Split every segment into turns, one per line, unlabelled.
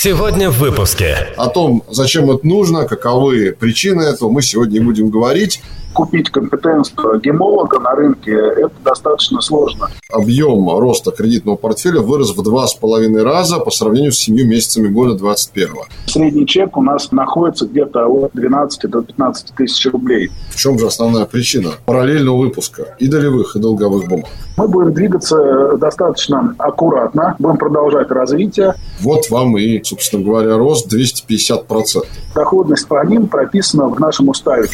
Сегодня в выпуске.
О том, зачем это нужно, каковы причины этого, мы сегодня будем говорить
купить компетенцию гемолога на рынке, это достаточно сложно.
Объем роста кредитного портфеля вырос в два с половиной раза по сравнению с семью месяцами года 2021.
Средний чек у нас находится где-то от 12 до 15 тысяч рублей.
В чем же основная причина параллельного выпуска и долевых, и долговых бумаг?
Мы будем двигаться достаточно аккуратно, будем продолжать развитие.
Вот вам и, собственно говоря, рост 250%.
Доходность по ним прописана в нашем уставе.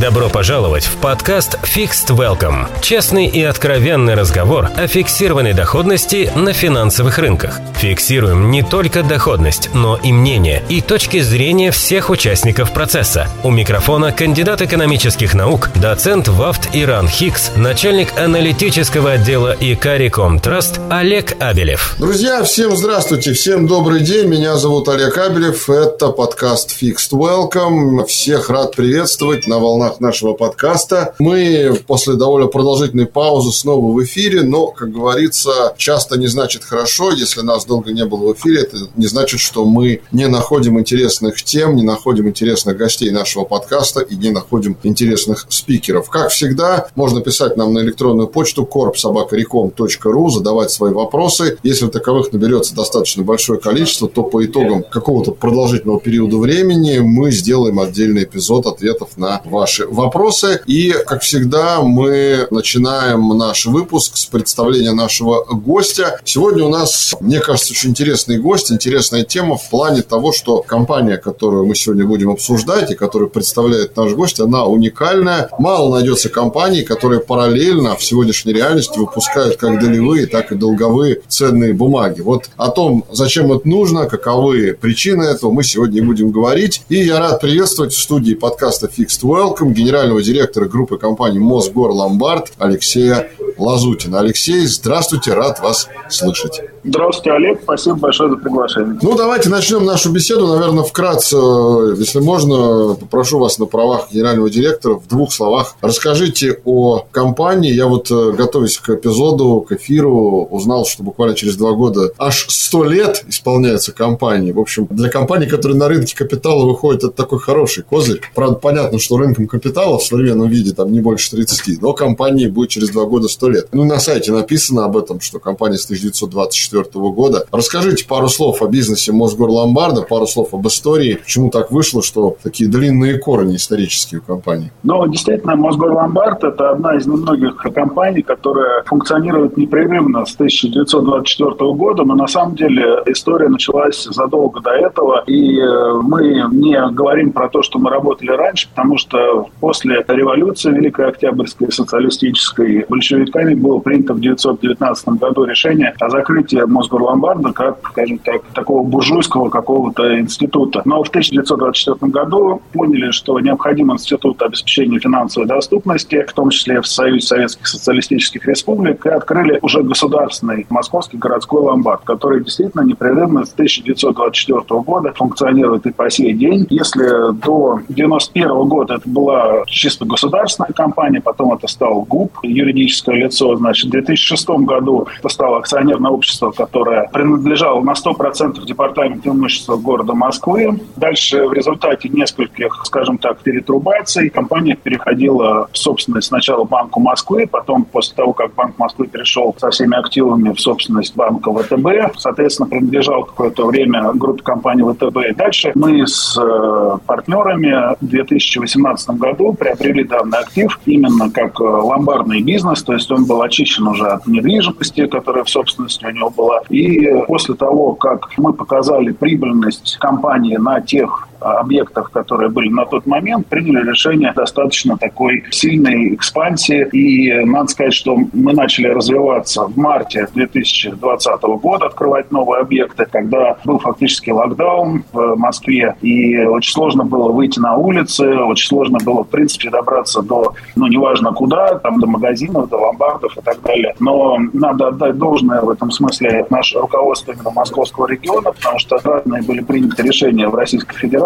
Добро пожаловать в подкаст Fixed Welcome. Честный и откровенный разговор о фиксированной доходности на финансовых рынках. Фиксируем не только доходность, но и мнение и точки зрения всех участников процесса. У микрофона кандидат экономических наук, доцент ВАФТ Иран Хикс, начальник аналитического отдела ИКАРИКОМ Траст Олег Абелев.
Друзья, всем здравствуйте, всем добрый день. Меня зовут Олег Абелев. Это подкаст Fixed Welcome. Всех рад приветствовать на волнах нашего подкаста. Мы после довольно продолжительной паузы снова в эфире, но, как говорится, часто не значит хорошо. Если нас долго не было в эфире, это не значит, что мы не находим интересных тем, не находим интересных гостей нашего подкаста и не находим интересных спикеров. Как всегда, можно писать нам на электронную почту korpsobakarecom.ru, задавать свои вопросы. Если таковых наберется достаточно большое количество, то по итогам какого-то продолжительного периода времени мы сделаем отдельный эпизод ответов на ваши вопросы. И, как всегда, мы начинаем наш выпуск с представления нашего гостя. Сегодня у нас, мне кажется, очень интересный гость, интересная тема в плане того, что компания, которую мы сегодня будем обсуждать и которую представляет наш гость, она уникальная. Мало найдется компаний, которые параллельно в сегодняшней реальности выпускают как долевые, так и долговые ценные бумаги. Вот о том, зачем это нужно, каковы причины этого, мы сегодня будем говорить. И я рад приветствовать в студии подкаста Fixed Welcome генерального директора группы компании Мосгор Ломбард Алексея Лазутина. Алексей, здравствуйте, рад вас слышать.
Здравствуйте, Олег. Спасибо большое за приглашение.
Ну, давайте начнем нашу беседу. Наверное, вкратце, если можно, попрошу вас на правах генерального директора в двух словах. Расскажите о компании. Я вот, э, готовясь к эпизоду, к эфиру, узнал, что буквально через два года аж сто лет исполняется компании. В общем, для компании, которая на рынке капитала выходит, это такой хороший козырь. Правда, понятно, что рынком капитала современном виде там не больше 30, но компании будет через два года 100 лет. Ну, на сайте написано об этом, что компания с 1924 2004 года. Расскажите пару слов о бизнесе Мосгор Ломбарда, пару слов об истории. Почему так вышло, что такие длинные корни исторические у компании?
Ну, действительно, Мосгор Ломбард – это одна из немногих компаний, которая функционирует непрерывно с 1924 года, но на самом деле история началась задолго до этого, и э, мы не говорим про то, что мы работали раньше, потому что после революции Великой Октябрьской социалистической большевиками было принято в 1919 году решение о закрытии Мосгорломбарда как, скажем так, такого буржуйского какого-то института. Но в 1924 году поняли, что необходим институт обеспечения финансовой доступности, в том числе в Союзе Советских Социалистических Республик, и открыли уже государственный московский городской ломбард, который действительно непрерывно с 1924 года функционирует и по сей день. Если до 1991 года это была чисто государственная компания, потом это стал ГУП, юридическое лицо, значит, в 2006 году это стало акционерное общество, которая принадлежала на 100% департаменту имущества города Москвы. Дальше в результате нескольких, скажем так, перетрубаций компания переходила в собственность сначала Банку Москвы, потом после того, как Банк Москвы перешел со всеми активами в собственность банка ВТБ, соответственно, принадлежал какое-то время группе компании ВТБ. Дальше мы с э, партнерами в 2018 году приобрели данный актив именно как э, ломбардный бизнес, то есть он был очищен уже от недвижимости, которая в собственности у него была. И после того, как мы показали прибыльность компании на тех объектов, которые были на тот момент, приняли решение достаточно такой сильной экспансии. И надо сказать, что мы начали развиваться в марте 2020 года, открывать новые объекты, когда был фактически локдаун в Москве, и очень сложно было выйти на улицы, очень сложно было, в принципе, добраться до, ну, неважно куда, там, до магазинов, до ломбардов и так далее. Но надо отдать должное в этом смысле наше руководство именно московского региона, потому что разные были приняты решения в Российской Федерации,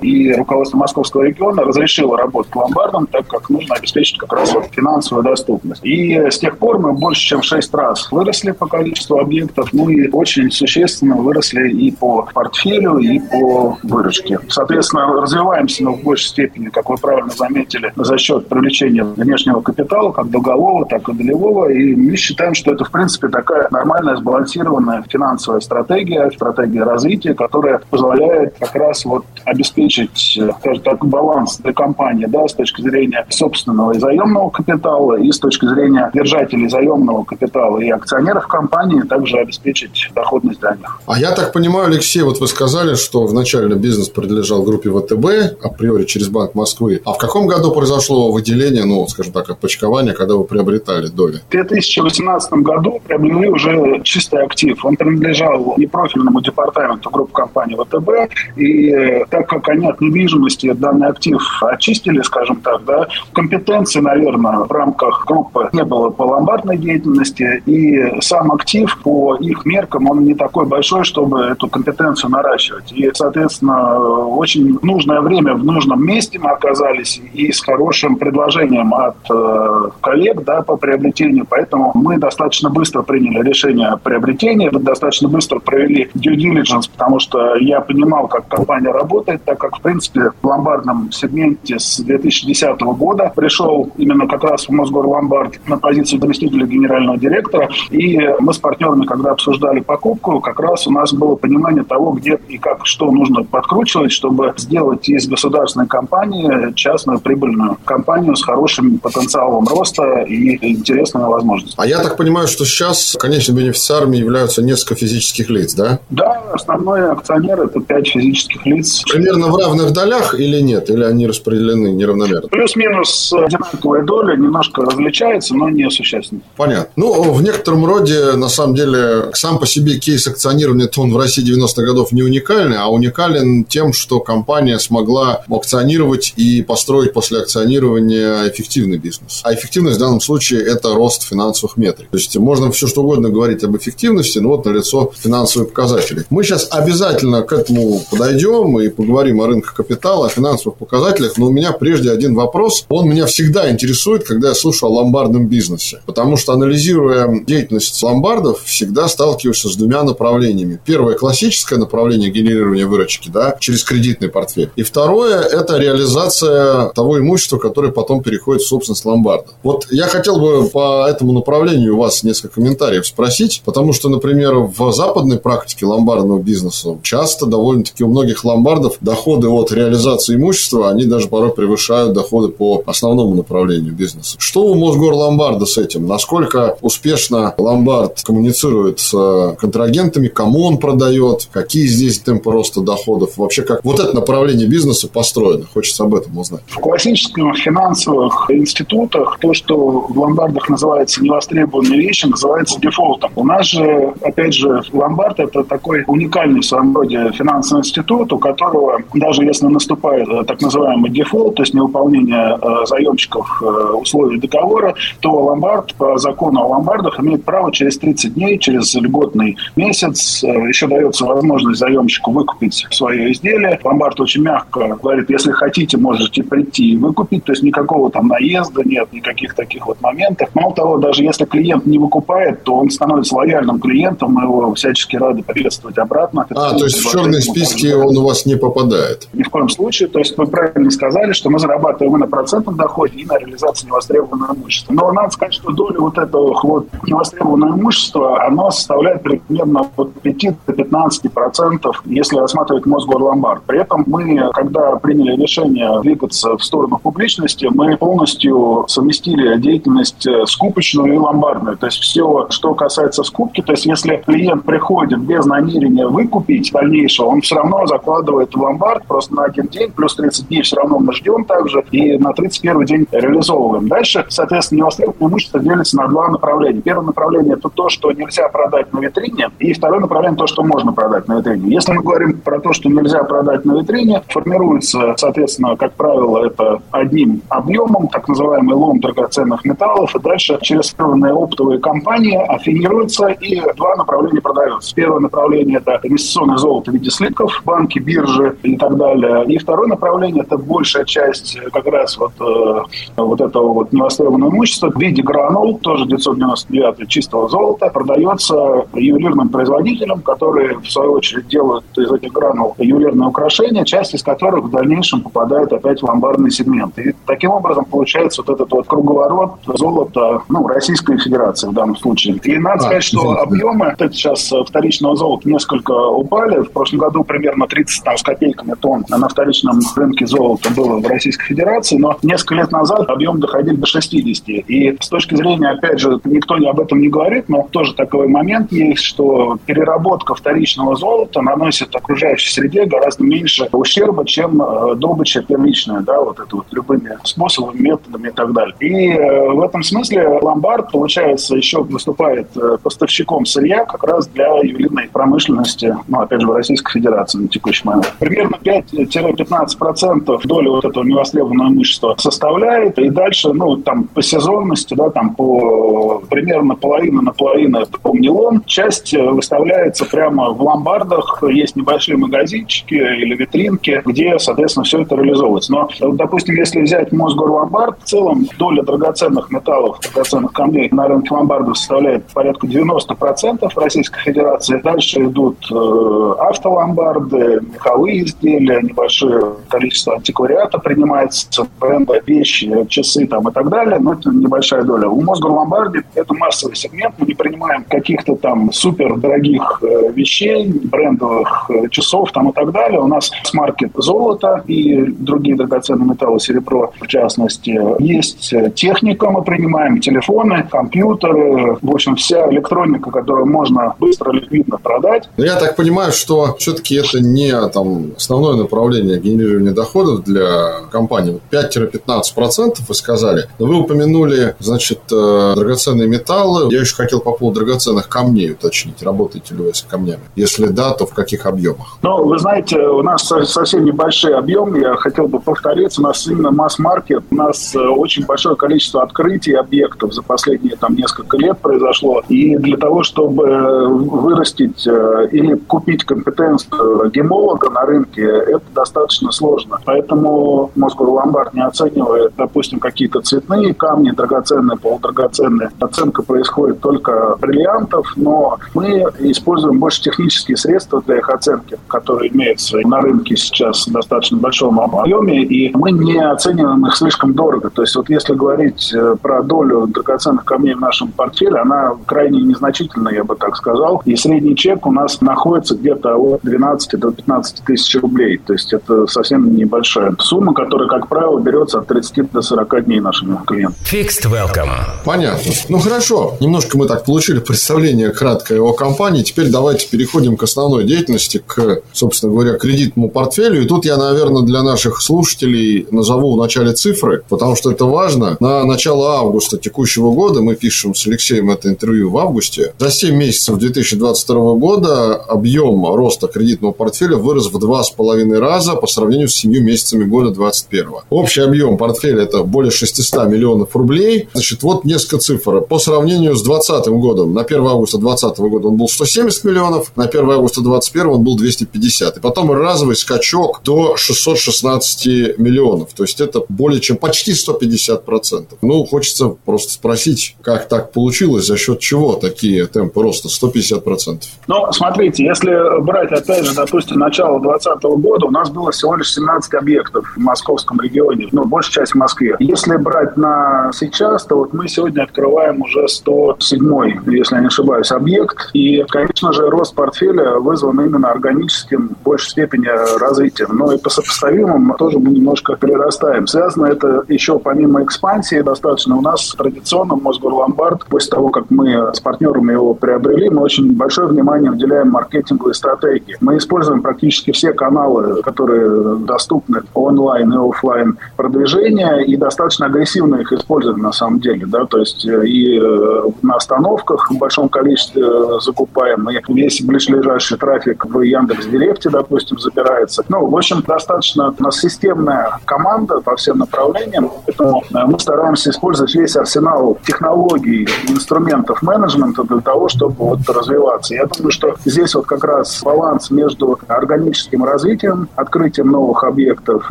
и руководство московского региона разрешило работать ломбардом, так как нужно обеспечить как раз вот финансовую доступность. И с тех пор мы больше чем в 6 раз выросли по количеству объектов, ну и очень существенно выросли и по портфелю, и по выручке. Соответственно, развиваемся мы в большей степени, как вы правильно заметили, за счет привлечения внешнего капитала, как долгового, так и долевого. И мы считаем, что это, в принципе, такая нормальная, сбалансированная финансовая стратегия, стратегия развития, которая позволяет как раз вот обеспечить, скажем так, баланс для компании да, с точки зрения собственного и заемного капитала, и с точки зрения держателей заемного капитала и акционеров компании, также обеспечить доходность для них.
А я так понимаю, Алексей, вот вы сказали, что вначале бизнес принадлежал группе ВТБ, априори через Банк Москвы. А в каком году произошло выделение, ну, скажем так, отпочкование, когда вы приобретали доли?
В 2018 году приобрели уже чистый актив. Он принадлежал непрофильному департаменту группы компании ВТБ. И э, так как они от недвижимости данный актив очистили, скажем так, да, компетенции, наверное, в рамках группы не было по ломбардной деятельности. И сам актив по их меркам, он не такой большой, чтобы эту компетенцию наращивать. И, соответственно, очень нужное время в нужном месте мы оказались и с хорошим предложением от э, коллег да, по приобретению. Поэтому мы достаточно быстро приняли решение о приобретении, достаточно быстро провели due diligence, потому что я понимал, как компания работает, так как, в принципе, в ломбардном сегменте с 2010 года пришел именно как раз в Мосгор Ломбард на позицию заместителя генерального директора. И мы с партнерами, когда обсуждали покупку, как раз у нас было понимание того, где и как, что нужно подкручивать, чтобы сделать из государственной компании частную прибыльную компанию с хорошим потенциалом роста и интересными возможностями.
А я так понимаю, что сейчас конечными бенефициарами являются несколько физических лиц, да?
Да, основной акционер – это пять физических лиц.
Примерно в равных долях или нет? Или они распределены неравномерно?
Плюс-минус одинаковая доля, немножко различается, но не существенно.
Понятно. Ну, в некотором роде, на самом деле, сам по себе кейс акционирования, он в России 90-х годов не уникальный, а уникален тем, что компания смогла акционировать и построить после акционирования эффективный бизнес. А эффективность в данном случае – это рост финансовых метрик. То есть, можно все что угодно говорить об эффективности, но вот на лицо финансовые показатели. Мы сейчас обязательно к этому подойдем и поговорим о рынках капитала, о финансовых показателях, но у меня прежде один вопрос. Он меня всегда интересует, когда я слушаю о ломбардном бизнесе. Потому что, анализируя деятельность ломбардов, всегда сталкиваешься с двумя направлениями. Первое – классическое направление генерирования выручки, да, через кредитный портфель. И второе – это реализация того имущества, которое потом переходит в собственность ломбарда. Вот я хотел бы по этому направлению у вас несколько комментариев спросить, потому что, например, в западной практике ломбардного бизнеса часто довольно-таки у многих ломбардов доходы от реализации имущества, они даже порой превышают доходы по основному направлению бизнеса. Что у Мосгор Ломбарда с этим? Насколько успешно ломбард коммуницирует с контрагентами, кому он продает, какие здесь темпы роста доходов, вообще как вот это направление бизнеса построено? Хочется об этом узнать.
В классических финансовых институтах то, что в ломбардах называется невостребованной вещи, называется дефолтом. У нас же, опять же, ломбард – это такой уникальный в своем роде финансовый институт, у которого даже если наступает э, так называемый дефолт, то есть невыполнение э, заемщиков э, условий договора, то ломбард по закону о ломбардах имеет право через 30 дней, через льготный месяц, еще дается возможность заемщику выкупить свое изделие. Ломбард очень мягко говорит, если хотите, можете прийти и выкупить, то есть никакого там наезда нет, никаких таких вот моментов. Мало того, даже если клиент не выкупает, то он становится лояльным клиентом, мы его всячески рады приветствовать обратно.
А, то есть в черные списки он у вас не попадает?
Ни в коем случае. То есть вы правильно сказали, что мы зарабатываем и на процентном доходе, и на реализации невостребованного имущества. Но надо сказать, что доля вот этого вот невостребованного имущества, она составляет примерно от 5 до 15 процентов, если рассматривать Мосгорломбард. При этом мы, когда приняли решение двигаться в сторону публичности, мы полностью совместили деятельность скупочную и ломбардную. То есть все, что касается скупки, то есть если клиент приходит без намерения выкупить дальнейшего, он все равно закладывает в ломбард просто на один день, плюс 30 дней все равно мы ждем также, и на 31 день реализовываем. Дальше, соответственно, невостребованное имущество делится на два направления. Первое направление – это то, что нельзя продать на витрине, и второе направление – то, что можно продать на витрине. Если мы говорим про то, что нельзя продать на витрине, формируется, соответственно, как правило, это одним объемом, так называемый лом драгоценных металлов, и дальше через первые оптовые компании афинируется, и два направления продаются. Первое направление – это инвестиционное золото в виде слитков, банки, биржи и так далее. И второе направление – это большая часть как раз вот, э, вот этого вот невостребованного имущества в виде гранул, тоже 999 чистого золота, продается ювелирным производителям, которые, в свою очередь, делают из этих гранул ювелирные украшения, часть из которых в дальнейшем попадает опять в ломбардный сегмент. И таким образом получается вот этот вот круговорот золота, ну, Российской Федерации в данном случае. И надо а, сказать, что извините. объемы это сейчас вторичного золота несколько упали. В прошлом году примерно 30 там, копейками тонн на вторичном рынке золота было в Российской Федерации, но несколько лет назад объем доходил до 60. И с точки зрения, опять же, никто об этом не говорит, но тоже такой момент есть, что переработка вторичного золота наносит окружающей среде гораздо меньше ущерба, чем э, добыча первичная, да, вот это вот любыми способами, методами и так далее. И э, в этом смысле ломбард, получается, еще выступает э, поставщиком сырья как раз для ювелирной промышленности, ну, опять же, в Российской Федерации на текущий момент. Примерно 5-15% доли вот этого невостребованного имущества составляет, и дальше, ну, там, по сезонности, да, там, по примерно половина на половину это помнилон, часть выставляется прямо в ломбардах, есть небольшие магазинчики или витринки, где, соответственно, все это реализовывается. Но, допустим, если взять Мосгорломбард, в целом доля драгоценных металлов, драгоценных камней на рынке ломбардов составляет порядка 90% в Российской Федерации. Дальше идут э, автоломбарды, меховые изделия, небольшое количество антиквариата принимается, бренды, вещи, часы там и так далее, но это небольшая доля. У Мосгорломбарде это массовый сегмент, мы не принимаем каких-то там супер дорогих э, вещей, брендовых э, часов там и так далее. У нас с-маркет золото и другие драгоценные металлы, серебро в частности. Есть техника, мы принимаем телефоны, компьютеры, в общем, вся электроника, которую можно быстро, ликвидно продать.
Но я так понимаю, что все-таки это не там, основное направление генерирования доходов для компании. 5-15% вы сказали. Вы упомянули, значит, э, драгоценные металлы. Я еще хотел по поводу драгоценных камней уточнить. Работаете ли вы с камнями? Если да, то в каких объемах?
Ну, вы знаете, у нас совсем небольшой объем. Я хотел бы повториться. У нас именно масс-маркет. У нас э, очень большое количество открытий объектов за последние там несколько лет произошло. И для того, чтобы вырастить э, или купить компетенцию гемолога на рынке, это достаточно сложно. Поэтому Мосгорломбард не оценивает, допустим, какие-то цветные камни, драгоценные, полудрагоценные. Оценка происходит только бриллиантов, но мы используем больше технические средства для их оценки, которые имеются на рынке сейчас в достаточно большом объеме, и мы не оцениваем их слишком дорого. То есть вот если говорить э, про долю драгоценных камней в нашем портфеле, она крайне незначительная, я бы так сказал. И средний чек у нас находится где-то от 12 до 15 тысяч рублей. То есть это совсем небольшая сумма, которая, как правило, берется от 30 до 40 дней нашими клиентами.
Fixed Welcome.
Понятно. Ну хорошо. Немножко мы так получили представление краткое о компании. Теперь давайте переходим к основной деятельности, к, собственно говоря, кредитному портфелю. И тут я, наверное, для наших слушателей назову в начале цифры, потому что это важно. На начало августа текущего года, мы пишем с Алексеем это интервью в августе, за 7 месяцев 2022 года объем роста кредитного портфеля вырос в 2,5 раза по сравнению с 7 месяцами года 2021. Общий объем портфеля – это более 600 миллионов рублей. Значит, вот несколько цифр. По сравнению с 2020 годом, на 1 августа 2020 года он был 170 миллионов, на 1 августа 2021 он был 250. И потом разовый скачок до 616 миллионов. То есть, это более чем почти 150%. Ну, хочется просто спросить, как так получилось, за счет чего такие темпы роста 150%?
Ну, смотрите, если брать, опять же, допустим, начало 2020 года, у нас было всего лишь 17 объектов в московском регионе, ну, большая часть в Москве. Если брать на сейчас, то вот мы сегодня открываем уже 107 если я не ошибаюсь, объект. И, конечно же, рост портфеля вызван именно органическим в большей степени развитием. Но и по сопоставимым тоже мы немножко перерастаем. Связано это еще помимо экспансии достаточно. У нас традиционно Мосгорломбард, после того, как мы с партнерами его приобрели, мы очень большое внимание уделяем маркетинговой стратегии. Мы используем практически все каналы, которые доступны онлайн и офлайн продвижения, и достаточно агрессивно их используем на самом деле. Да? То есть э, и э, на остановках в большом количестве э, закупаем, и весь ближайший трафик в Яндекс.Директе, допустим, забирается. Ну, в общем, достаточно у нас системная команда по всем направлениям. Поэтому мы стараемся использовать весь арсенал технологий, инструментов менеджмента для того, чтобы вот развиваться. Я думаю, что здесь вот как раз баланс между органическим развитием, открытием новых объектов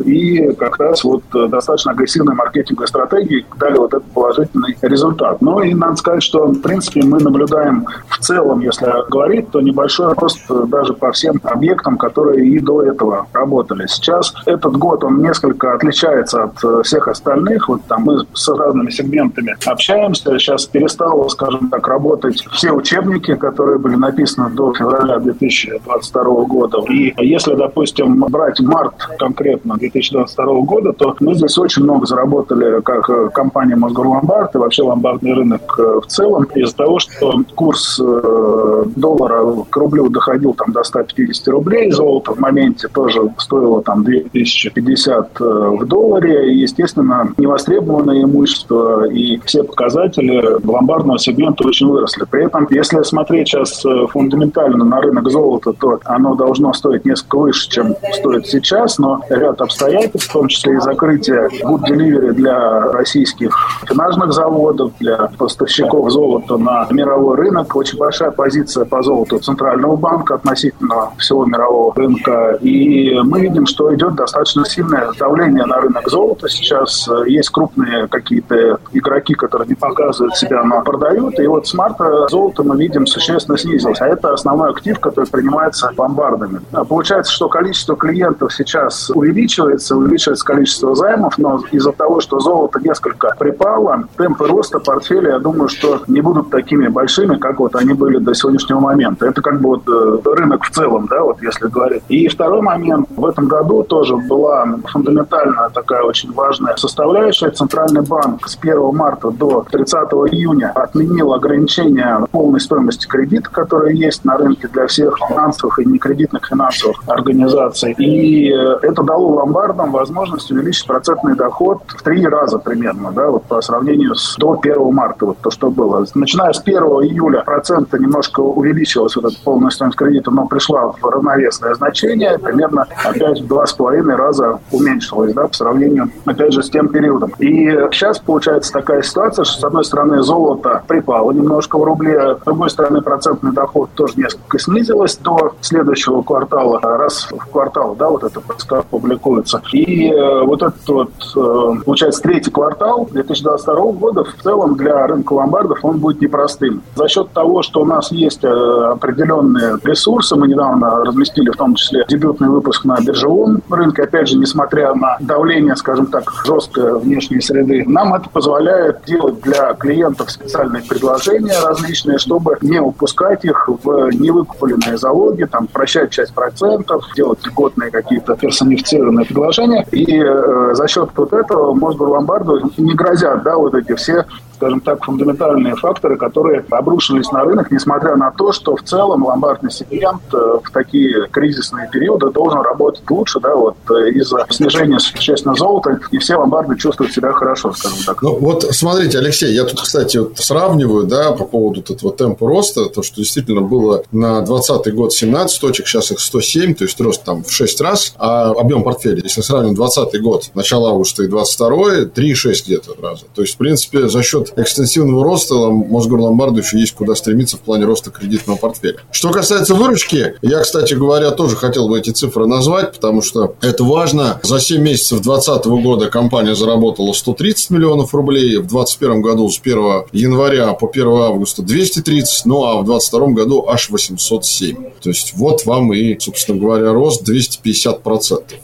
и как раз вот достаточно агрессивной маркетинговой стратегией дали вот этот положительный результат. Ну и надо сказать, что в принципе мы наблюдаем в целом, если говорить, то небольшой рост даже по всем объектам, которые и до этого работали. Сейчас этот год он несколько отличается от всех остальных. Вот там мы с разными сегментами общаемся. Сейчас перестало, скажем так, работать все учебники, которые были написаны до февраля 2022 года. И если, допустим, брать март конкретно 2022 года, то мы здесь очень много заработали как компания Мосгорломбард и вообще ломбардный рынок э, в целом из-за того, что курс э, доллара к рублю доходил там до 150 рублей, золото в моменте тоже стоило там 2050 э, в долларе, и, естественно, невостребованное имущество и все показатели ломбардного сегмента очень выросли. При этом, если смотреть сейчас фундаментально на рынок золота, то оно должно стоить несколько выше, чем стоит сейчас, но ряд обстоятельств, в том числе и закрытие good delivery для российских финажных заводов, для поставщиков золота на мировой рынок. Очень большая позиция по золоту Центрального банка относительно всего мирового рынка. И мы видим, что идет достаточно сильное давление на рынок золота. Сейчас есть крупные какие-то игроки, которые не показывают себя, но продают. И вот с марта золото мы видим существенно снизилось. А это основной актив, который принимается ломбардами. Получается, что количество клиентов сейчас увеличивается, увеличивается количество займов, но из-за того, что золото несколько припало, темпы роста портфеля, я думаю, что не будут такими большими, как вот они были до сегодняшнего момента. Это как бы вот э, рынок в целом, да, вот если говорить. И второй момент. В этом году тоже была фундаментальная такая очень важная составляющая. Центральный банк с 1 марта до 30 июня отменил ограничения полной стоимости кредита, которые есть на рынке для всех финансовых и некредитных финансовых организаций. И э, это дало ломбардам возможность увеличить процентный доход в три раза примерно, да, вот по сравнению с до 1 марта, вот то, что было. Начиная с 1 июля проценты немножко увеличилась, вот эта полная стоимость кредита, но пришла в равновесное значение, примерно опять в два с половиной раза уменьшилась, да, по сравнению, опять же, с тем периодом. И сейчас получается такая ситуация, что, с одной стороны, золото припало немножко в рубле, с другой стороны, процентный доход тоже несколько снизилось до следующего квартала, раз в квартал, да, вот это публикуется. И э, вот этот вот, э, получается, третий квартал 2022 года в целом для рынка ломбардов он будет непростым. За счет того, что у нас есть э, определенные ресурсы, мы недавно разместили в том числе дебютный выпуск на биржевом рынке, опять же, несмотря на давление, скажем так, жесткой внешней среды, нам это позволяет делать для клиентов специальные предложения различные, чтобы не упускать их в невыкупленные залоги, там, прощать часть процентов, делать льготные какие-то персонифицированные предложения. И э, за счет вот этого Мосгорломбарду не грозят да, вот эти все скажем так, фундаментальные факторы, которые обрушились на рынок, несмотря на то, что в целом ломбардный сегмент э, в такие кризисные периоды должен работать лучше, да, вот э, из-за снижения существенно золота, и все ломбарды чувствуют себя хорошо, скажем так.
Ну, вот смотрите, Алексей, я тут, кстати, вот сравниваю, да, по поводу этого темпа роста, то, что действительно было на 2020 год 17 точек, сейчас их 107, то есть рост там в 6 раз, а объем портфеля, если сравним 2020 год, начало августа и 22 3,6 где-то раза. То есть, в принципе, за счет экстенсивного роста Мосгорломбарду еще есть куда стремиться в плане роста кредитного портфеля. Что касается выручки, я, кстати говоря, тоже хотел бы эти цифры назвать, потому что это важно. За 7 месяцев 2020 года компания заработала 130 миллионов рублей, в 2021 году с 1 января по 1 августа 230, ну а в 2022 году аж 807. То есть вот вам и, собственно говоря, рост 250%,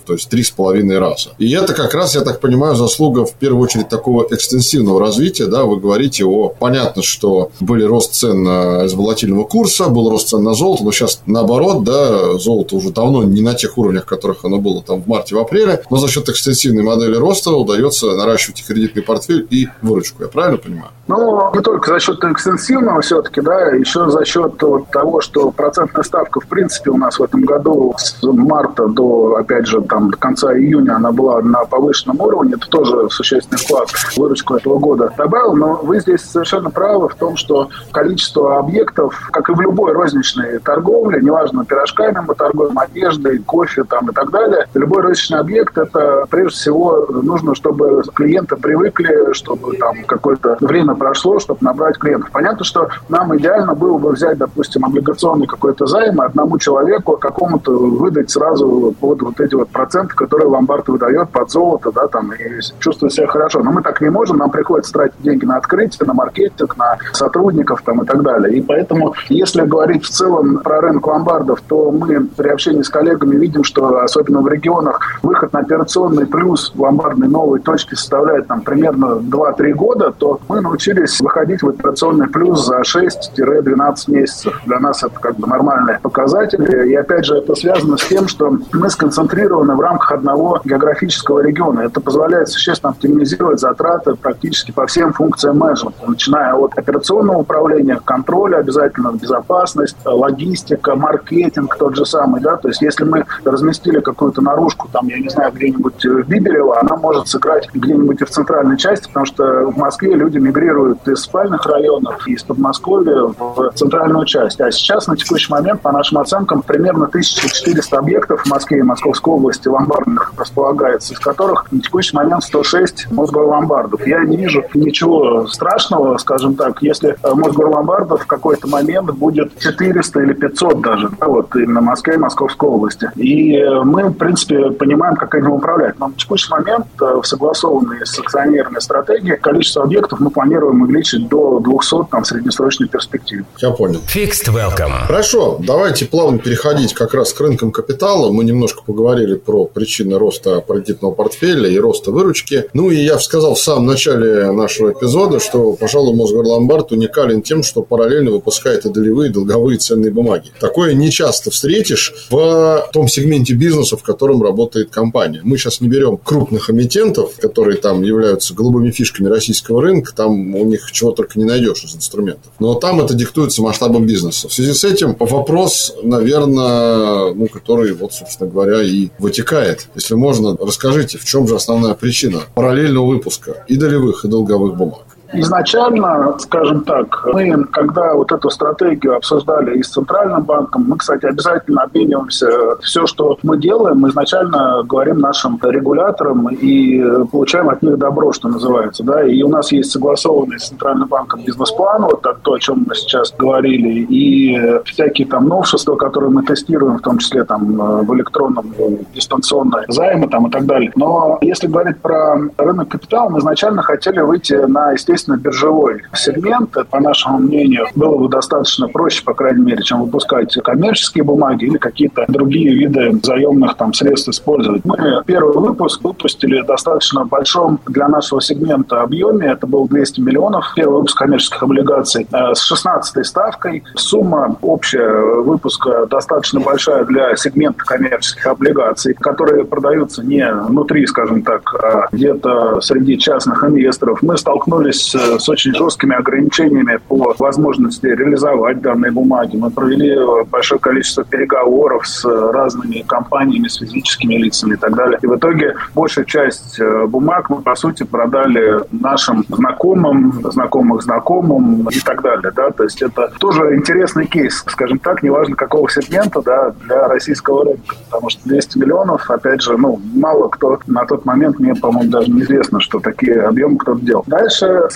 то есть 3,5 раза. И это как раз, я так понимаю, заслуга в первую очередь такого экстенсивного развития, да, вы говорите о... Понятно, что были рост цен из волатильного курса, был рост цен на золото, но сейчас наоборот, да, золото уже давно не на тех уровнях, которых оно было там в марте, в апреле, но за счет экстенсивной модели роста удается наращивать кредитный портфель и выручку. Я правильно понимаю?
Ну, не только за счет экстенсивного все-таки, да, еще за счет вот того, что процентная ставка, в принципе, у нас в этом году с марта до, опять же, там, до конца июня она была на повышенном уровне. Это тоже существенный вклад в выручку этого года добавил но вы здесь совершенно правы в том, что количество объектов, как и в любой розничной торговле, неважно, пирожками мы торгуем, одеждой, кофе там и так далее, любой розничный объект, это прежде всего нужно, чтобы клиенты привыкли, чтобы там какое-то время прошло, чтобы набрать клиентов. Понятно, что нам идеально было бы взять, допустим, облигационный какой-то займ одному человеку, какому-то выдать сразу вот, вот эти вот проценты, которые ломбард выдает под золото, да, там, и чувствовать себя хорошо. Но мы так не можем, нам приходится тратить деньги на открытие, на маркетинг, на сотрудников там и так далее. И поэтому, если говорить в целом про рынок ломбардов, то мы при общении с коллегами видим, что особенно в регионах выход на операционный плюс ломбардной новой точки составляет там примерно 2-3 года, то мы научились выходить в операционный плюс за 6-12 месяцев. Для нас это как бы нормальные показатели. И опять же, это связано с тем, что мы сконцентрированы в рамках одного географического региона. Это позволяет существенно оптимизировать затраты практически по всем функциям менеджмента, начиная от операционного управления, контроля обязательно, безопасность, логистика, маркетинг тот же самый, да, то есть если мы разместили какую-то наружку, там, я не знаю, где-нибудь в Биберево, она может сыграть где-нибудь и в центральной части, потому что в Москве люди мигрируют из спальных районов, из Подмосковья в центральную часть. А сейчас на текущий момент, по нашим оценкам, примерно 1400 объектов в Москве и Московской области ломбардных располагается, из которых на текущий момент 106 Мосгорломбардов. Я не вижу ничего страшного, скажем так, если Мосгорломбардов в какой-то момент будет 400 или 500 даже, да, вот именно в Москве и Московской области. И мы, в принципе, понимаем, как этим управлять. Но на текущий момент э, в согласованной с акционерной стратегией количество объектов мы планируем увеличить до 200 там, в среднесрочной перспективе.
Я понял.
Fixed Welcome.
Хорошо, давайте плавно переходить как раз к рынкам капитала. Мы немножко поговорили про причины роста паритетного портфеля и роста выручки. Ну и я сказал в самом начале нашего эпизода, что, пожалуй, Мосгорломбард уникален тем, что параллельно выпускает и долевые, и долговые ценные бумаги. Такое не часто встретишь в том сегменте бизнеса, в котором работает компания. Мы сейчас не берем крупных эмитентов, которые там являются голубыми фишками российского рынка, там у них чего только не найдешь из инструментов. Но там это диктуется масштабом бизнеса. В связи с этим вопрос, наверное, ну, который, вот, собственно говоря, и вытекает. Если можно, расскажите, в чем же основная причина параллельного выпуска и долевых, и долговых бумаг?
Изначально, скажем так, мы, когда вот эту стратегию обсуждали и с Центральным банком, мы, кстати, обязательно обмениваемся. Все, что мы делаем, мы изначально говорим нашим регуляторам и получаем от них добро, что называется. Да? И у нас есть согласованный с Центральным банком бизнес-план, вот то, о чем мы сейчас говорили, и всякие там новшества, которые мы тестируем, в том числе там в электронном дистанционном займе там, и так далее. Но если говорить про рынок капитала, мы изначально хотели выйти на, естественно, естественно, биржевой сегмент. По нашему мнению, было бы достаточно проще, по крайней мере, чем выпускать коммерческие бумаги или какие-то другие виды заемных там, средств использовать. Мы первый выпуск выпустили достаточно большом для нашего сегмента объеме. Это был 200 миллионов. Первый выпуск коммерческих облигаций э, с 16 ставкой. Сумма общая выпуска достаточно большая для сегмента коммерческих облигаций, которые продаются не внутри, скажем так, а где-то среди частных инвесторов. Мы столкнулись с очень жесткими ограничениями по возможности реализовать данные бумаги. Мы провели большое количество переговоров с разными компаниями, с физическими лицами и так далее. И в итоге большая часть э, бумаг мы, по сути, продали нашим знакомым, знакомых знакомым и так далее. Да? То есть это тоже интересный кейс, скажем так, неважно какого сегмента да, для российского рынка. Потому что 200 миллионов, опять же, ну, мало кто на тот момент, мне, по-моему, даже неизвестно, что такие объемы кто-то делал. Дальше,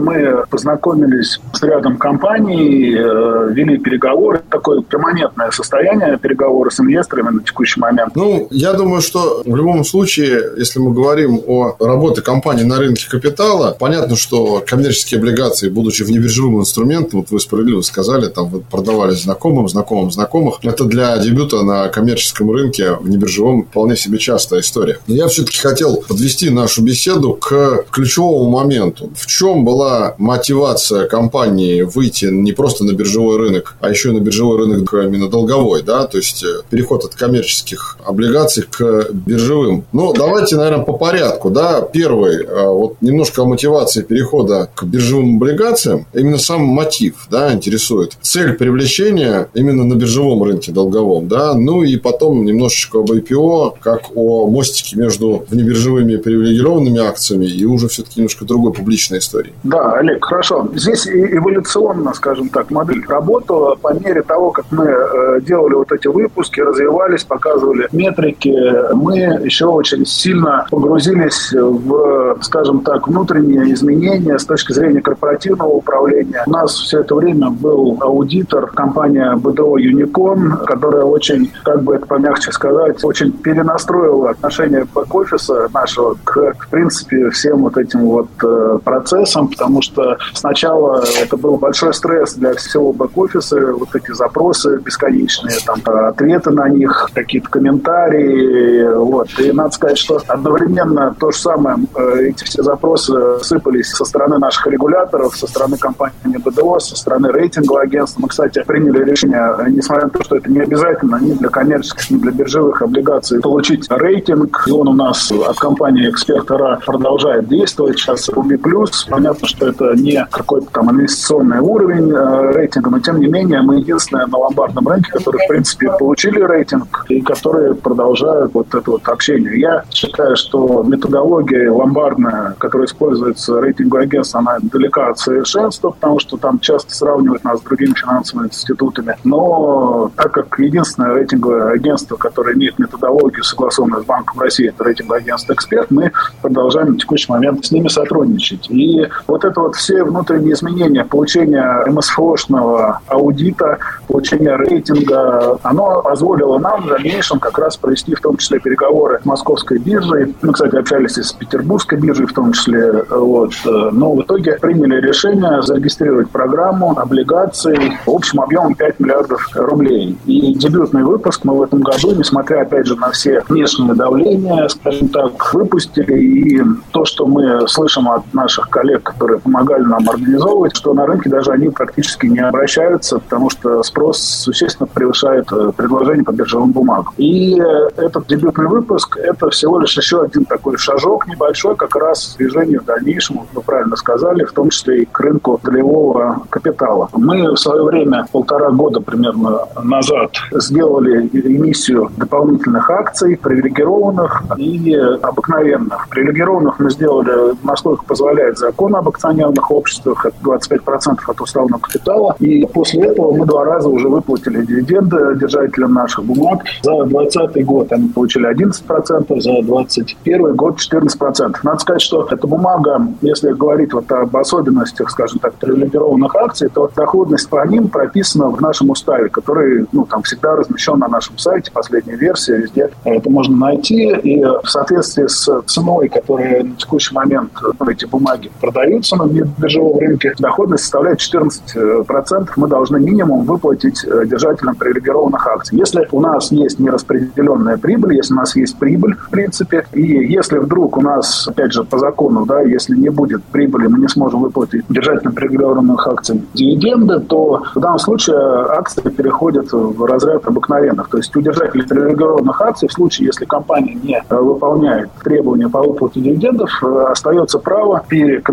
мы познакомились с рядом компаний, э, вели переговоры. Такое перманентное состояние переговоры с инвесторами на текущий момент.
Ну, я думаю, что в любом случае, если мы говорим о работе компании на рынке капитала, понятно, что коммерческие облигации, будучи внебиржевым инструментом, вот вы справедливо сказали, там вы продавали знакомым, знакомым знакомых, это для дебюта на коммерческом рынке в небиржевом вполне себе частая история. Но я все-таки хотел подвести нашу беседу к ключевому моменту. В чем чем была мотивация компании выйти не просто на биржевой рынок, а еще и на биржевой рынок именно долговой, да, то есть э, переход от коммерческих облигаций к биржевым. Ну, давайте, наверное, по порядку, да. Первый, э, вот немножко о мотивации перехода к биржевым облигациям, именно сам мотив, да, интересует. Цель привлечения именно на биржевом рынке долговом, да, ну и потом немножечко об IPO, как о мостике между внебиржевыми привилегированными акциями и уже все-таки немножко другой публичной истории.
Да, Олег, хорошо. Здесь эволюционно, скажем так, модель работала по мере того, как мы э, делали вот эти выпуски, развивались, показывали метрики, мы еще очень сильно погрузились в, скажем так, внутренние изменения с точки зрения корпоративного управления. У нас все это время был аудитор, компания БДО Юникон, которая очень, как бы это помягче сказать, очень перенастроила отношение бэк-офиса нашего к, в принципе, всем вот этим вот э, процессам, потому что сначала это был большой стресс для всего бэк-офиса, вот эти запросы бесконечные, там, ответы на них, какие-то комментарии, вот. И надо сказать, что одновременно то же самое, э, эти все запросы сыпались со стороны наших регуляторов, со стороны компании БДО, со стороны рейтингового агентства. Мы, кстати, приняли решение, несмотря на то, что это не обязательно ни для коммерческих, ни для биржевых облигаций, получить рейтинг. И он у нас от компании «Экспертора» продолжает действовать. Сейчас «Руби Плюс». Понятно, что это не какой-то там инвестиционный уровень э, рейтинга, но тем не менее мы единственные на ломбардном рынке, которые, в принципе, получили рейтинг и которые продолжают вот это вот общение. Я считаю, что методология ломбардная, которая используется рейтинговым агентством, она далека от совершенства, потому что там часто сравнивают нас с другими финансовыми институтами. Но так как единственное рейтинговое агентство, которое имеет методологию, согласованную с Банком России, это рейтинговое агентство «Эксперт», мы продолжаем на текущий момент с ними сотрудничать. И вот это вот все внутренние изменения, получение МСФОшного аудита, получение рейтинга, оно позволило нам в дальнейшем как раз провести в том числе переговоры с московской биржей. Мы, кстати, общались и с петербургской биржей в том числе. Вот. Но в итоге приняли решение зарегистрировать программу облигаций в общем объемом 5 миллиардов рублей. И дебютный выпуск мы в этом году, несмотря, опять же, на все внешние давления, скажем так, выпустили. И то, что мы слышим от наших коллег, которые помогали нам организовывать, что на рынке даже они практически не обращаются, потому что спрос существенно превышает э, предложение по биржевым бумагам. И э, этот дебютный выпуск – это всего лишь еще один такой шажок небольшой как раз движению в дальнейшем, вы правильно сказали, в том числе и к рынку долевого капитала. Мы в свое время, полтора года примерно назад, сделали эмиссию дополнительных акций, привилегированных и обыкновенных. Привилегированных мы сделали, насколько позволяет закон об акционерных обществах, это 25% от уставного капитала. И после этого мы два раза уже выплатили дивиденды держателям наших бумаг. За 2020 год они получили 11%, за 2021 год 14%. Надо сказать, что эта бумага, если говорить вот об особенностях, скажем так, привилегированных акций, то доходность по ним прописана в нашем уставе, который ну, там всегда размещен на нашем сайте, последняя версия, везде это можно найти. И в соответствии с ценой, которая на текущий момент ну, эти бумаги продаются на биржевом рынке, доходность составляет 14%. Мы должны минимум выплатить э, держателям привилегированных акций. Если у нас есть нераспределенная прибыль, если у нас есть прибыль, в принципе, и если вдруг у нас, опять же, по закону, да, если не будет прибыли, мы не сможем выплатить держателям привилегированных акций дивиденды, то в данном случае акции переходят в разряд обыкновенных. То есть у держателей привилегированных акций в случае, если компания не выполняет требования по выплате дивидендов, остается право переконвертировать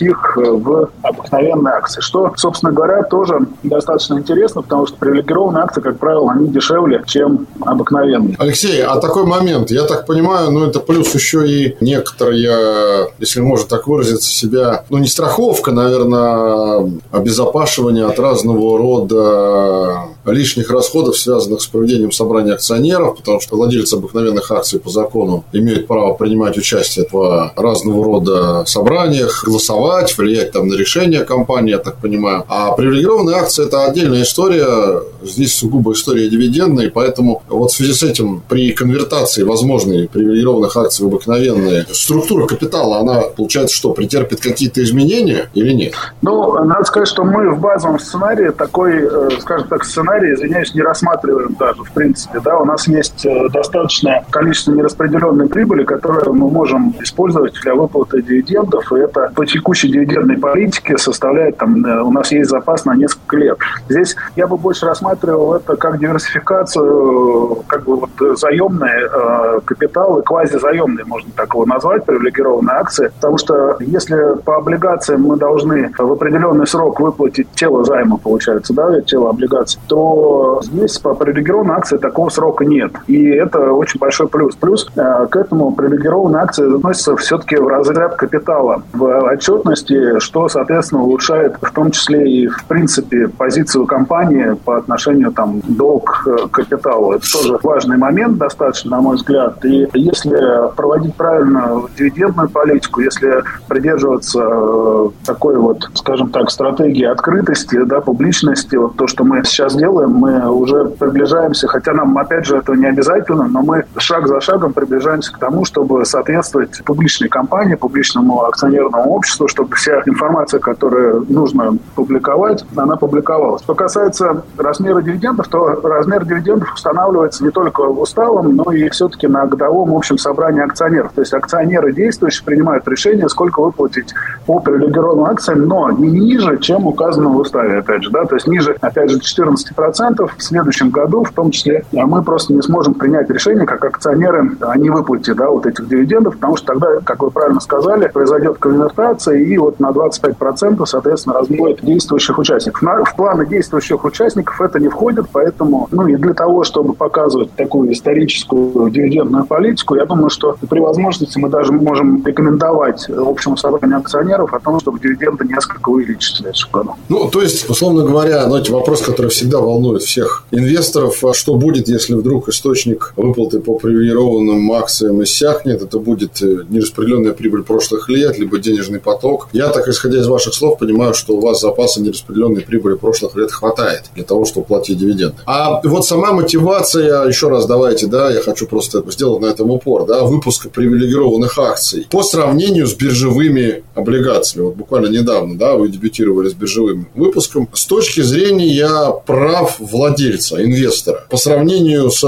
их в обыкновенные акции, что, собственно говоря, тоже достаточно интересно, потому что привилегированные акции, как правило, они дешевле, чем обыкновенные.
Алексей, а такой момент, я так понимаю, ну это плюс еще и некоторые, если можно так выразиться, себя, ну не страховка, наверное, обезопашивание от разного рода лишних расходов, связанных с проведением собрания акционеров, потому что владельцы обыкновенных акций по закону имеют право принимать участие в разного рода собраниях, голосовать, влиять там на решение компании, я так понимаю. А привилегированные акции – это отдельная история, здесь сугубо история дивидендная, поэтому вот в связи с этим при конвертации возможной привилегированных акций в обыкновенные структура капитала, она, получается, что, претерпит какие-то изменения или нет?
Ну, надо сказать, что мы в базовом сценарии такой, э, скажем так, сценарий, извиняюсь, не рассматриваем даже, в принципе. Да, у нас есть э, достаточное количество нераспределенной прибыли, которую мы можем использовать для выплаты дивидендов, и это по текущей дивидендной политике составляет, там, э, у нас есть запас на несколько лет. Здесь я бы больше рассматривал это как диверсификацию, как бы вот заемные э, капиталы, квазизаемные, можно так его назвать, привилегированные акции, потому что если по облигациям мы должны в определенный срок выплатить тело займа, получается, да, тело облигаций, то здесь по привилегированной акции такого срока нет. И это очень большой плюс. Плюс э, к этому привилегированные акции относятся все-таки в разряд капитала в отчетности, что, соответственно, улучшает в том числе и, в принципе, позицию компании по отношению там долг к капиталу. Это тоже важный момент достаточно, на мой взгляд. И если проводить правильно дивидендную политику, если придерживаться э, такой вот, скажем так, стратегии открытости, да, публичности, вот то, что мы сейчас делаем, мы уже приближаемся, хотя нам, опять же, это не обязательно, но мы шаг за шагом приближаемся к тому, чтобы соответствовать публичной компании, публичному акционерному обществу, чтобы вся информация, которую нужно публиковать, она публиковалась. Что касается размера дивидендов, то размер дивидендов устанавливается не только уставом, но и все-таки на годовом общем собрании акционеров. То есть акционеры действующие принимают решение, сколько выплатить по привилегированным акциям, но не ниже, чем указано в уставе, опять же. Да? То есть ниже, опять же, 14% в следующем году, в том числе, а мы просто не сможем принять решение, как акционеры, а не выплатить да, вот этих дивидендов, потому что тогда, как вы правильно сказали, произойдет конвертация, и вот на 25%, соответственно, разбивает действующих участников. В планы действующих участников это не входит, поэтому, ну и для того, чтобы показывать такую историческую дивидендную политику, я думаю, что при возможности мы даже можем рекомендовать общему собранию акционеров о том, чтобы дивиденды несколько увеличить в следующем году.
Ну, то есть, условно говоря, знаете, вопрос, который всегда волнует всех инвесторов, а что будет, если вдруг источник выплаты по привилегированным акциям иссякнет, это будет э, нераспределенная прибыль прошлых лет, либо денежный поток. Я так, исходя из ваших слов, понимаю, что у вас запаса нераспределенной прибыли прошлых лет хватает для того, чтобы платить дивиденды. А вот сама мотивация, еще раз давайте, да, я хочу просто сделать на этом упор, да, выпуска привилегированных акций по сравнению с биржевыми облигациями. Вот буквально недавно, да, вы дебютировали с биржевым выпуском. С точки зрения прав владельца, инвестора, по сравнению с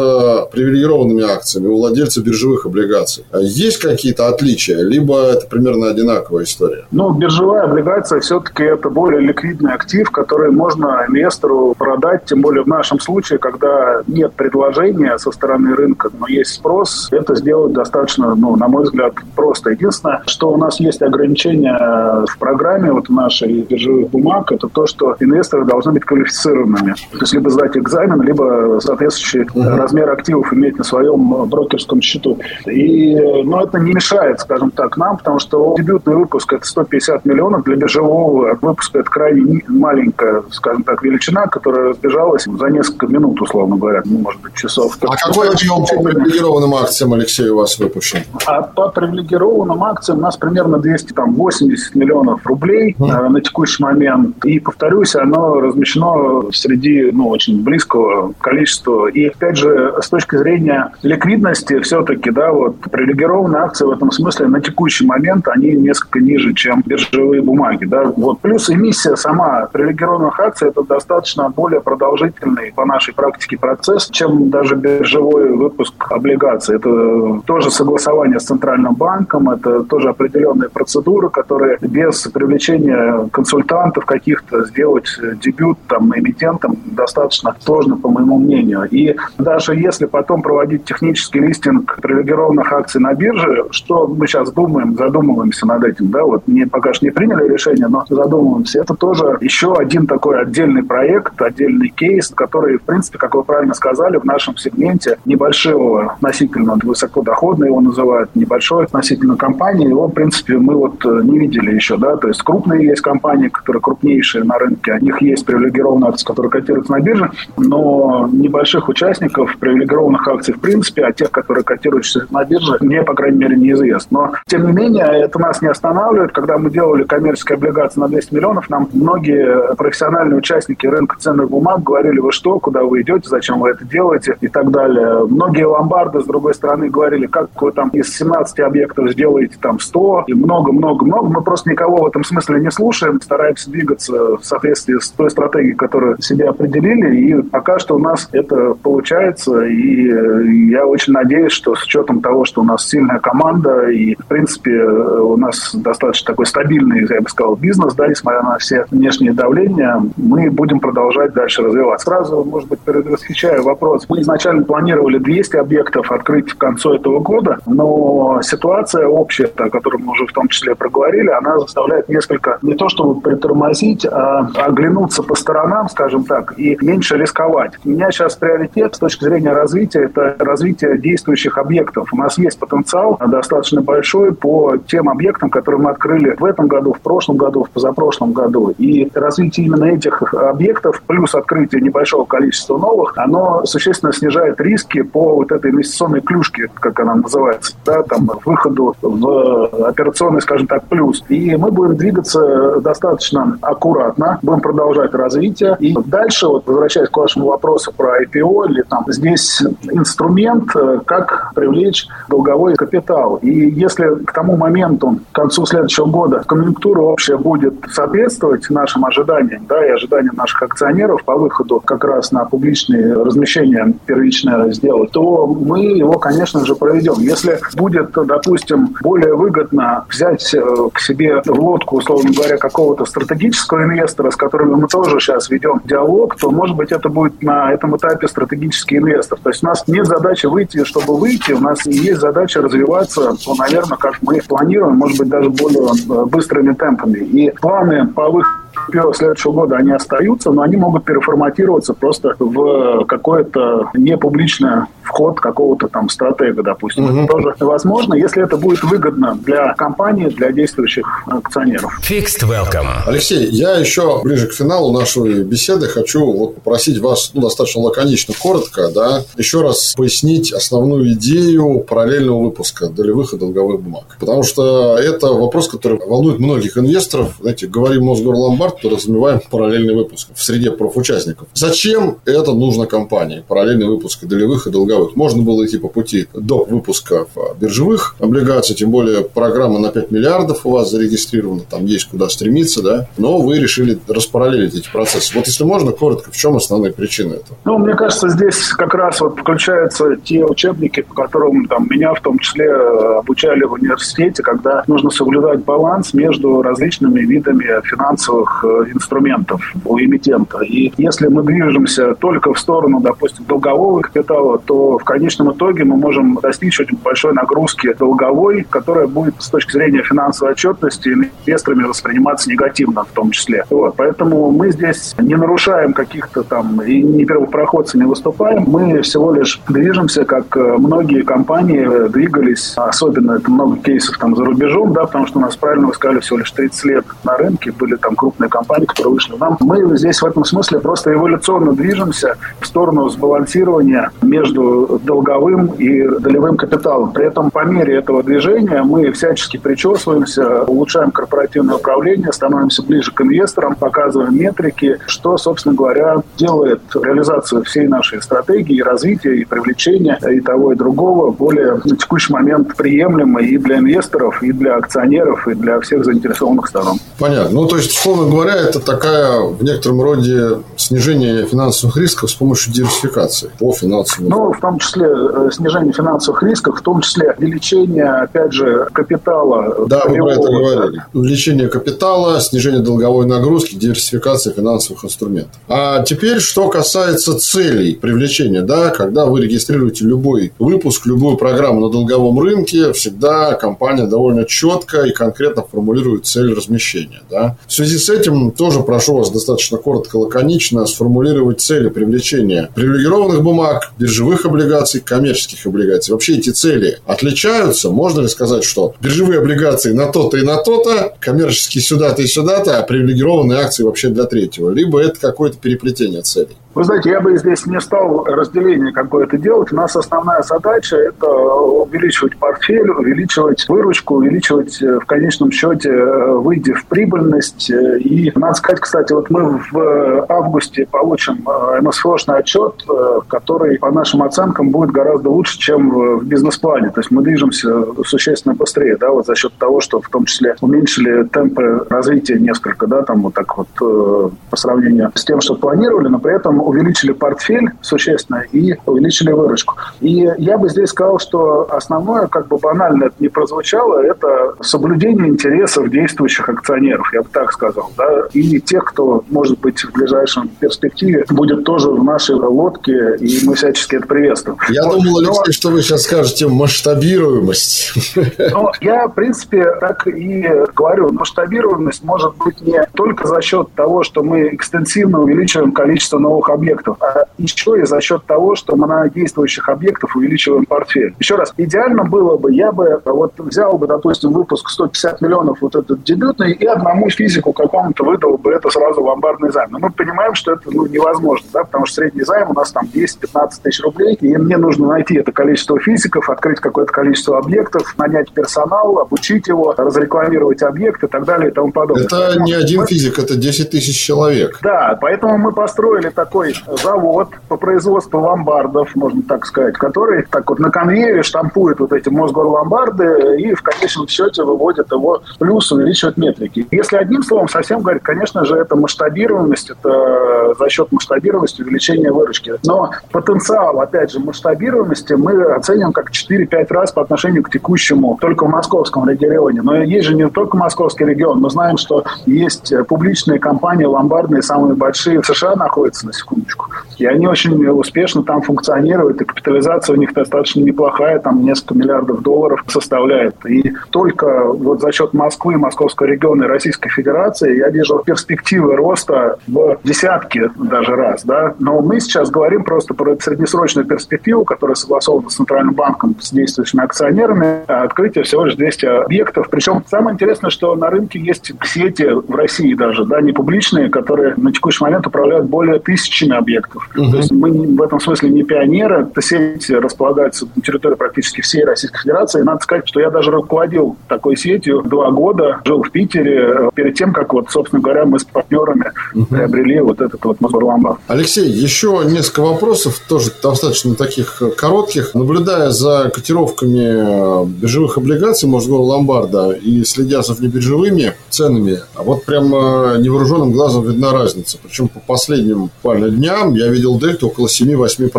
привилегированными акциями у владельца биржевых облигаций, есть какие-то отличия, либо это примерно одинаковая история?
Ну, биржевая облигация все-таки это более ликвидный актив, который можно инвестору продать, тем более в нашем случае, когда нет предложения со стороны рынка, но есть спрос, это сделать достаточно, ну, на мой взгляд, просто. Единственное, что у нас есть ограничения в программе вот нашей биржевых бумаг, это то, что инвесторы должны быть квалифицированными. То есть либо сдать экзамен, либо соответствующий uh-huh. размер активов иметь на своем брокерском счету. И, ну, это не мешает, скажем так, нам, потому что дебютный выпуск это 150 миллионов, для биржевого выпуска это крайне маленькая, скажем так, величина, которая разбежалась за несколько минут, условно говоря, ну, может быть, часов.
А какой объем по привилегированным акциям, Алексей, у вас выпущен?
А по привилегированным акциям у нас примерно 280 миллионов рублей mm. на текущий момент. И, повторюсь, оно размещено среди ну, очень близкого количества. И, опять же, с точки зрения ликвидности, все-таки, да, вот привилегированные акции в этом смысле на текущий момент, они несколько ниже, чем биржевые бумаги. Да? Вот. Плюс эмиссия сама привилегированных акций – это достаточно более продолжительный по нашей практике процесс, чем даже биржевой выпуск облигаций. Это тоже согласование с Центральным банком, это тоже определенные процедуры, которые без привлечения консультантов каких-то сделать дебют там эмитентам достаточно сложно, по моему мнению. И даже если потом проводить технический листинг привилегированных акций на бирже, что мы сейчас думаем, задумываемся над этим, да, вот не, пока что не приняли решение, но задумываемся. Это тоже еще один такой отдельный проект, отдельный кейс, который, в принципе, как вы правильно сказали, в нашем сегменте небольшого относительно высокодоходный его называют, небольшой относительно компании, его, в принципе, мы вот э, не видели еще, да, то есть крупные есть компании, которые крупнейшие на рынке, у них есть привилегированные акции, которые котируются на бирже, но небольших участников привилегированных акций в принципе, а тех, которые котируются на бирже, мне, по крайней мере, неизвестно. Но, тем не менее, это нас не останавливает. Когда мы делали коммерческие облигации на 200 миллионов, нам многие профессиональные участники рынка ценных бумаг говорили, вы что, куда вы идете, зачем вы это делаете и так далее. Многие ломбарды, с другой стороны, говорили, как вы там из 17 объектов сделаете там 100 и много-много-много. Мы просто никого в этом смысле не слушаем, стараемся двигаться в соответствии с той стратегией, которую себе определили. И пока что у нас это получается. И я очень надеюсь, что с учетом того, что у нас сильная команда и, в принципе, у нас достаточно такой стабильный, я бы сказал, бизнес, да, несмотря на все внешние давления, мы будем продолжать дальше развиваться. Сразу, может быть, предвосхищаю вопрос. Мы изначально планировали 200 объектов открыть к концу этого года, но ситуация общая, о которой мы уже в том числе проговорили, она заставляет несколько не то чтобы притормозить, а оглянуться по сторонам, скажем так, и меньше рисковать. У меня сейчас приоритет с точки зрения развития – это развитие действующих объектов. У нас есть потенциал достаточно большой по тем объектам, которые мы открыли в этом году, в прошлом году, в позапрошлом году. И развитие именно этих объектов, плюс открытие небольшого количества новых, оно существенно снижает риски по вот этой инвестиционной клюшке, как она называется, да, там, выходу в операционный, скажем так, плюс. И мы будем двигаться достаточно аккуратно, будем продолжать развитие. И дальше, вот возвращаясь к вашему вопросу про IPO, или там здесь инструмент, э, как привлечь долговой капитал. И если к тому моменту, к концу следующего года, конъюнктура общая будет соответствовать нашим ожиданиям, да, и ожиданиям наших акционеров по выходу как раз на публичные размещения первичное сделать, то мы его, конечно же, проведем. Если будет, допустим, более выгодно взять э, к себе в лодку, условно говоря, какого-то стратегического инвестора, с которым мы тоже сейчас ведем диалог, то, может быть, это будет на этом этапе стратегический инвестор. То есть у нас нет задачи выйти, чтобы выйти, у нас есть задача развиваться, ну, наверное, как мы планируем, может быть, даже более э, быстрыми темпами. И планы по выходу первого следующего года они остаются, но они могут переформатироваться просто в какое-то непубличное вход какого-то там стратега, допустим. Угу. Это тоже возможно, если это будет выгодно для компании, для действующих акционеров.
Fixed welcome.
Алексей, я еще ближе к финалу нашей беседы хочу вот попросить вас ну, достаточно лаконично, коротко, да, еще раз пояснить основную идею параллельного выпуска долевых и долговых бумаг. Потому что это вопрос, который волнует многих инвесторов. Знаете, говорим Мосгорломбард, подразумеваем параллельный выпуск в среде профучастников. Зачем это нужно компании? Параллельный выпуск долевых и долговых. Можно было идти по пути до выпуска биржевых облигаций, тем более программа на 5 миллиардов у вас зарегистрирована, там есть куда стремиться, да, но вы решили распараллелить эти процессы. Вот если можно, коротко, в чем основные причины этого?
Ну, мне кажется, здесь как раз вот включаются те учебники, по которым там, меня в том числе обучали в университете, когда нужно соблюдать баланс между различными видами финансовых э, инструментов у эмитента. И если мы движемся только в сторону, допустим, долгового капитала, то в конечном итоге мы можем достичь очень большой нагрузки долговой, которая будет с точки зрения финансовой отчетности инвесторами восприниматься негативно в том числе. Вот. Поэтому мы здесь не нарушаем каких-то там и не первопроходцы не выступаем. Мы всего лишь движемся, как э, многие компании двигались, особенно это много кейсов там за рубежом, да, потому что у нас, правильно вы сказали, всего лишь 30 лет на рынке, были там крупные компании, которые вышли нам. Мы здесь в этом смысле просто эволюционно движемся в сторону сбалансирования между долговым и долевым капиталом. При этом по мере этого движения мы всячески причесываемся, улучшаем корпоративное управление, становимся ближе к инвесторам, показываем метрики, что, собственно говоря, делает реализацию всей нашей стратегии, развития и привлечения и того, и другого более на текущий момент приемлемой и для инвесторов, и для акционеров, и для всех заинтересованных сторон.
Понятно. Ну, то есть, условно говоря, это такая в некотором роде снижение финансовых рисков с помощью диверсификации по финансовым.
Ну, в том числе э, снижение финансовых рисков, в том числе увеличение, опять же, капитала.
Да, вы про это говорили. Увеличение капитала, снижение долговой нагрузки, диверсификация финансовых инструментов. А теперь, что касается целей привлечения, да, когда вы регистрируете любой выпуск, любую программу на долговом рынке, всегда компания довольно четко и конкретно формулирует цель размещения. Да. В связи с этим тоже прошу вас достаточно коротко, лаконично сформулировать цели привлечения привилегированных бумаг, биржевых облигаций, коммерческих облигаций. Вообще эти цели отличаются? Можно ли сказать, что биржевые облигации на то-то и на то-то, коммерческие сюда-то и сюда-то, а привилегированные акции вообще для третьего? Либо это какое-то переплетение целей?
Вы знаете, я бы здесь не стал разделение какое-то делать. У нас основная задача – это увеличивать портфель, увеличивать выручку, увеличивать э, в конечном счете, э, выйти в прибыльность. И надо сказать, кстати, вот мы в августе получим МСФОшный отчет, который, по нашим оценкам, будет гораздо лучше, чем в бизнес-плане. То есть мы движемся существенно быстрее, да, вот за счет того, что в том числе уменьшили темпы развития несколько, да, там вот так вот э, по сравнению с тем, что планировали, но при этом увеличили портфель существенно и увеличили выручку. И я бы здесь сказал, что основное, как бы банально это не прозвучало, это соблюдение интересов действующих акционеров, я бы так сказал, да, и тех, кто, может быть, в ближайшем перспективе будет тоже в нашей лодке, и мы всячески это приветствуем.
Я вот, думал, Алексей, но... что вы сейчас скажете масштабируемость.
Ну, я, в принципе, так и говорю, масштабируемость может быть не только за счет того, что мы экстенсивно увеличиваем количество новых объектов, а еще и за счет того, что мы на действующих объектов увеличиваем портфель. Еще раз, идеально было бы, я бы вот взял бы, допустим, выпуск 150 миллионов вот этот дебютный и одному физику какому-то выдал бы это сразу ломбардный займ. Но мы понимаем, что это ну, невозможно, да, потому что средний займ у нас там 10-15 тысяч рублей, и мне нужно найти это количество физиков, открыть какое-то количество объектов, нанять персонал, обучить его, разрекламировать объект и так далее и тому подобное.
Это не один физик, это 10 тысяч человек.
Да, поэтому мы построили такой завод по производству ломбардов, можно так сказать, который так вот на конвейере штампует вот эти Мосгорломбарды и в конечном счете выводит его плюс, увеличивает метрики. Если одним словом совсем говорить, конечно же, это масштабированность, это за счет масштабированности увеличения выручки. Но потенциал, опять же, масштабированности мы оценим как 4-5 раз по отношению к текущему только в московском регионе. Но есть же не только московский регион. Мы знаем, что есть публичные компании ломбардные, самые большие в США находятся, на секундочку. И они очень успешно там функционируют, и капитализация у них достаточно неплохая, там несколько миллиардов долларов составляет. И только вот за счет Москвы, Московского региона и Российской Федерации я вижу перспективы роста в десятки даже раз. Да? Но мы сейчас говорим просто про среднесрочную перспективу, которая согласована с Центральным банком, с действующими акционерами, открытие всего лишь 200 объектов. Причем самое интересное, что на рынке есть сети в России даже, да, не публичные, которые на текущий момент управляют более тысячами объектов. Угу. То есть мы в этом смысле не пионеры. Эта сеть располагается на территории практически всей Российской Федерации. И надо сказать, что я даже руководил такой сетью два года, жил в Питере, перед тем, как вот, собственно говоря, мы с партнерами угу. приобрели вот этот вот Мосгорламбар.
Алексей, еще несколько вопросов, тоже достаточно таких коротких. Наблюдая за котировками биржевых облигаций Мосгорломбарда и следя за внебиржевыми ценами, а вот прям невооруженным глазом видна разница. Причем по последним буквально дням я видел дельту около 7-8%.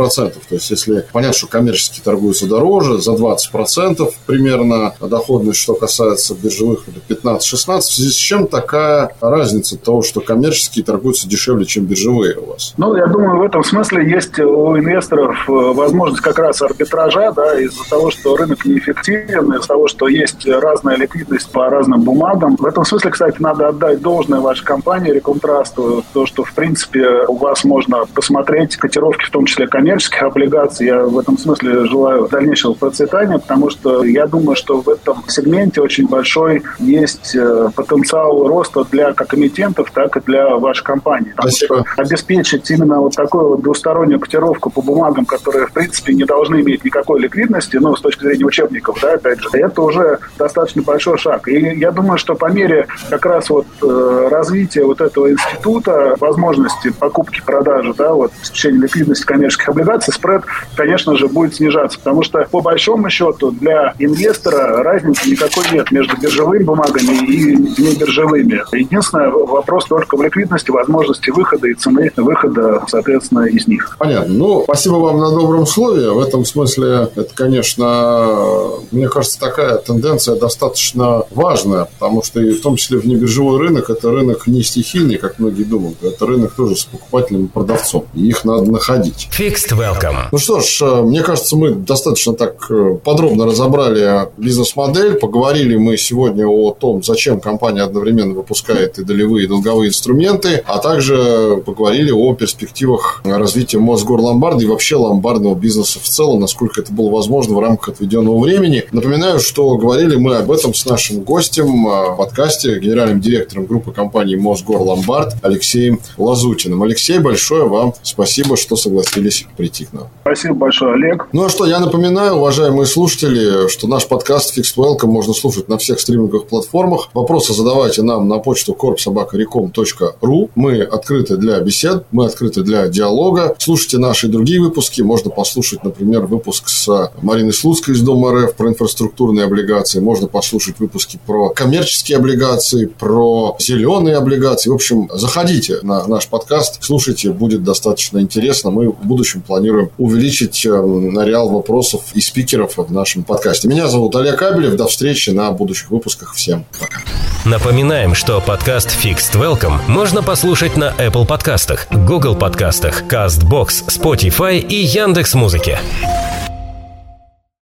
То есть, если понятно, что коммерческие торгуются дороже, за 20% примерно доходность, что касается биржевых, это 15-16%. В связи с чем такая разница того, что коммерческие торгуются дешевле, чем биржевые у вас?
Ну, я думаю, в этом смысле есть у инвесторов э, возможность как раз арбитража, да, из-за того, что рынок неэффективен, из-за того, что есть разная ликвидность по разным бумагам. В этом смысле, кстати, надо отдать должное вашей компании Реконтрасту, то, что, в принципе, у вас можно посмотреть котировки, в том числе коммерческих облигаций. Я в этом смысле желаю дальнейшего процветания, потому что я думаю, что в этом сегменте очень большой есть э, потенциал роста для как эмитентов, так и для вашей компании. Спасибо. что обеспечить именно вот такую вот двустороннюю котировку по бумагам, которые, в принципе, не должны иметь никакой ликвидности, ну, с точки зрения учебников, да, опять же, это уже достаточно большой шаг. И я думаю, что по мере как раз вот э, развития вот этого института, возможности покупки, продажи, да, вот обеспечения ликвидности коммерческих облигаций, спред, конечно же, будет снижаться, потому что по большому счету для инвестора разницы никакой нет между биржевыми бумагами и не биржевыми. Единственное, вопрос только в ликвидности, возможности выхода и цены выхода, соответственно, из них.
Понятно. Ну, спасибо вам на добром слове. В этом смысле это, конечно, мне кажется, такая тенденция достаточно важная, потому что и в том числе внебиржевой рынок – это рынок не стихийный, как многие думают. Это рынок тоже с покупателем и продавцом. И их надо находить.
Fixed welcome.
Ну что ж, э, мне кажется, мы достаточно так э, подробно разобрали бизнес-модель. Поговорили мы сегодня о том, зачем компания одновременно выпускает и долевые, и долговые инструменты, а также поговорили о перспективах развития Мосгорломбарда и вообще ломбардного бизнеса в целом, насколько это было возможно в рамках отведенного времени. Напоминаю, что говорили мы об этом с нашим гостем э, в подкасте, генеральным директором группы компании Мосгорломбард Алексеем Лазутиным. Алексей, большое большое вам спасибо, что согласились прийти к нам.
Спасибо большое, Олег.
Ну а что, я напоминаю, уважаемые слушатели, что наш подкаст Fixed Welcome можно слушать на всех стриминговых платформах. Вопросы задавайте нам на почту korpsobakarecom.ru. Мы открыты для бесед, мы открыты для диалога. Слушайте наши другие выпуски. Можно послушать, например, выпуск с Мариной Слуцкой из Дома РФ про инфраструктурные облигации. Можно послушать выпуски про коммерческие облигации, про зеленые облигации. В общем, заходите на наш подкаст, слушайте, будет достаточно интересно. Мы в будущем планируем увеличить э, ареал вопросов и спикеров в нашем подкасте. Меня зовут Олег Кабелев. До встречи на будущих выпусках. Всем пока.
Напоминаем, что подкаст Fixed Welcome можно послушать на Apple подкастах, Google подкастах, CastBox, Spotify и Яндекс.Музыке.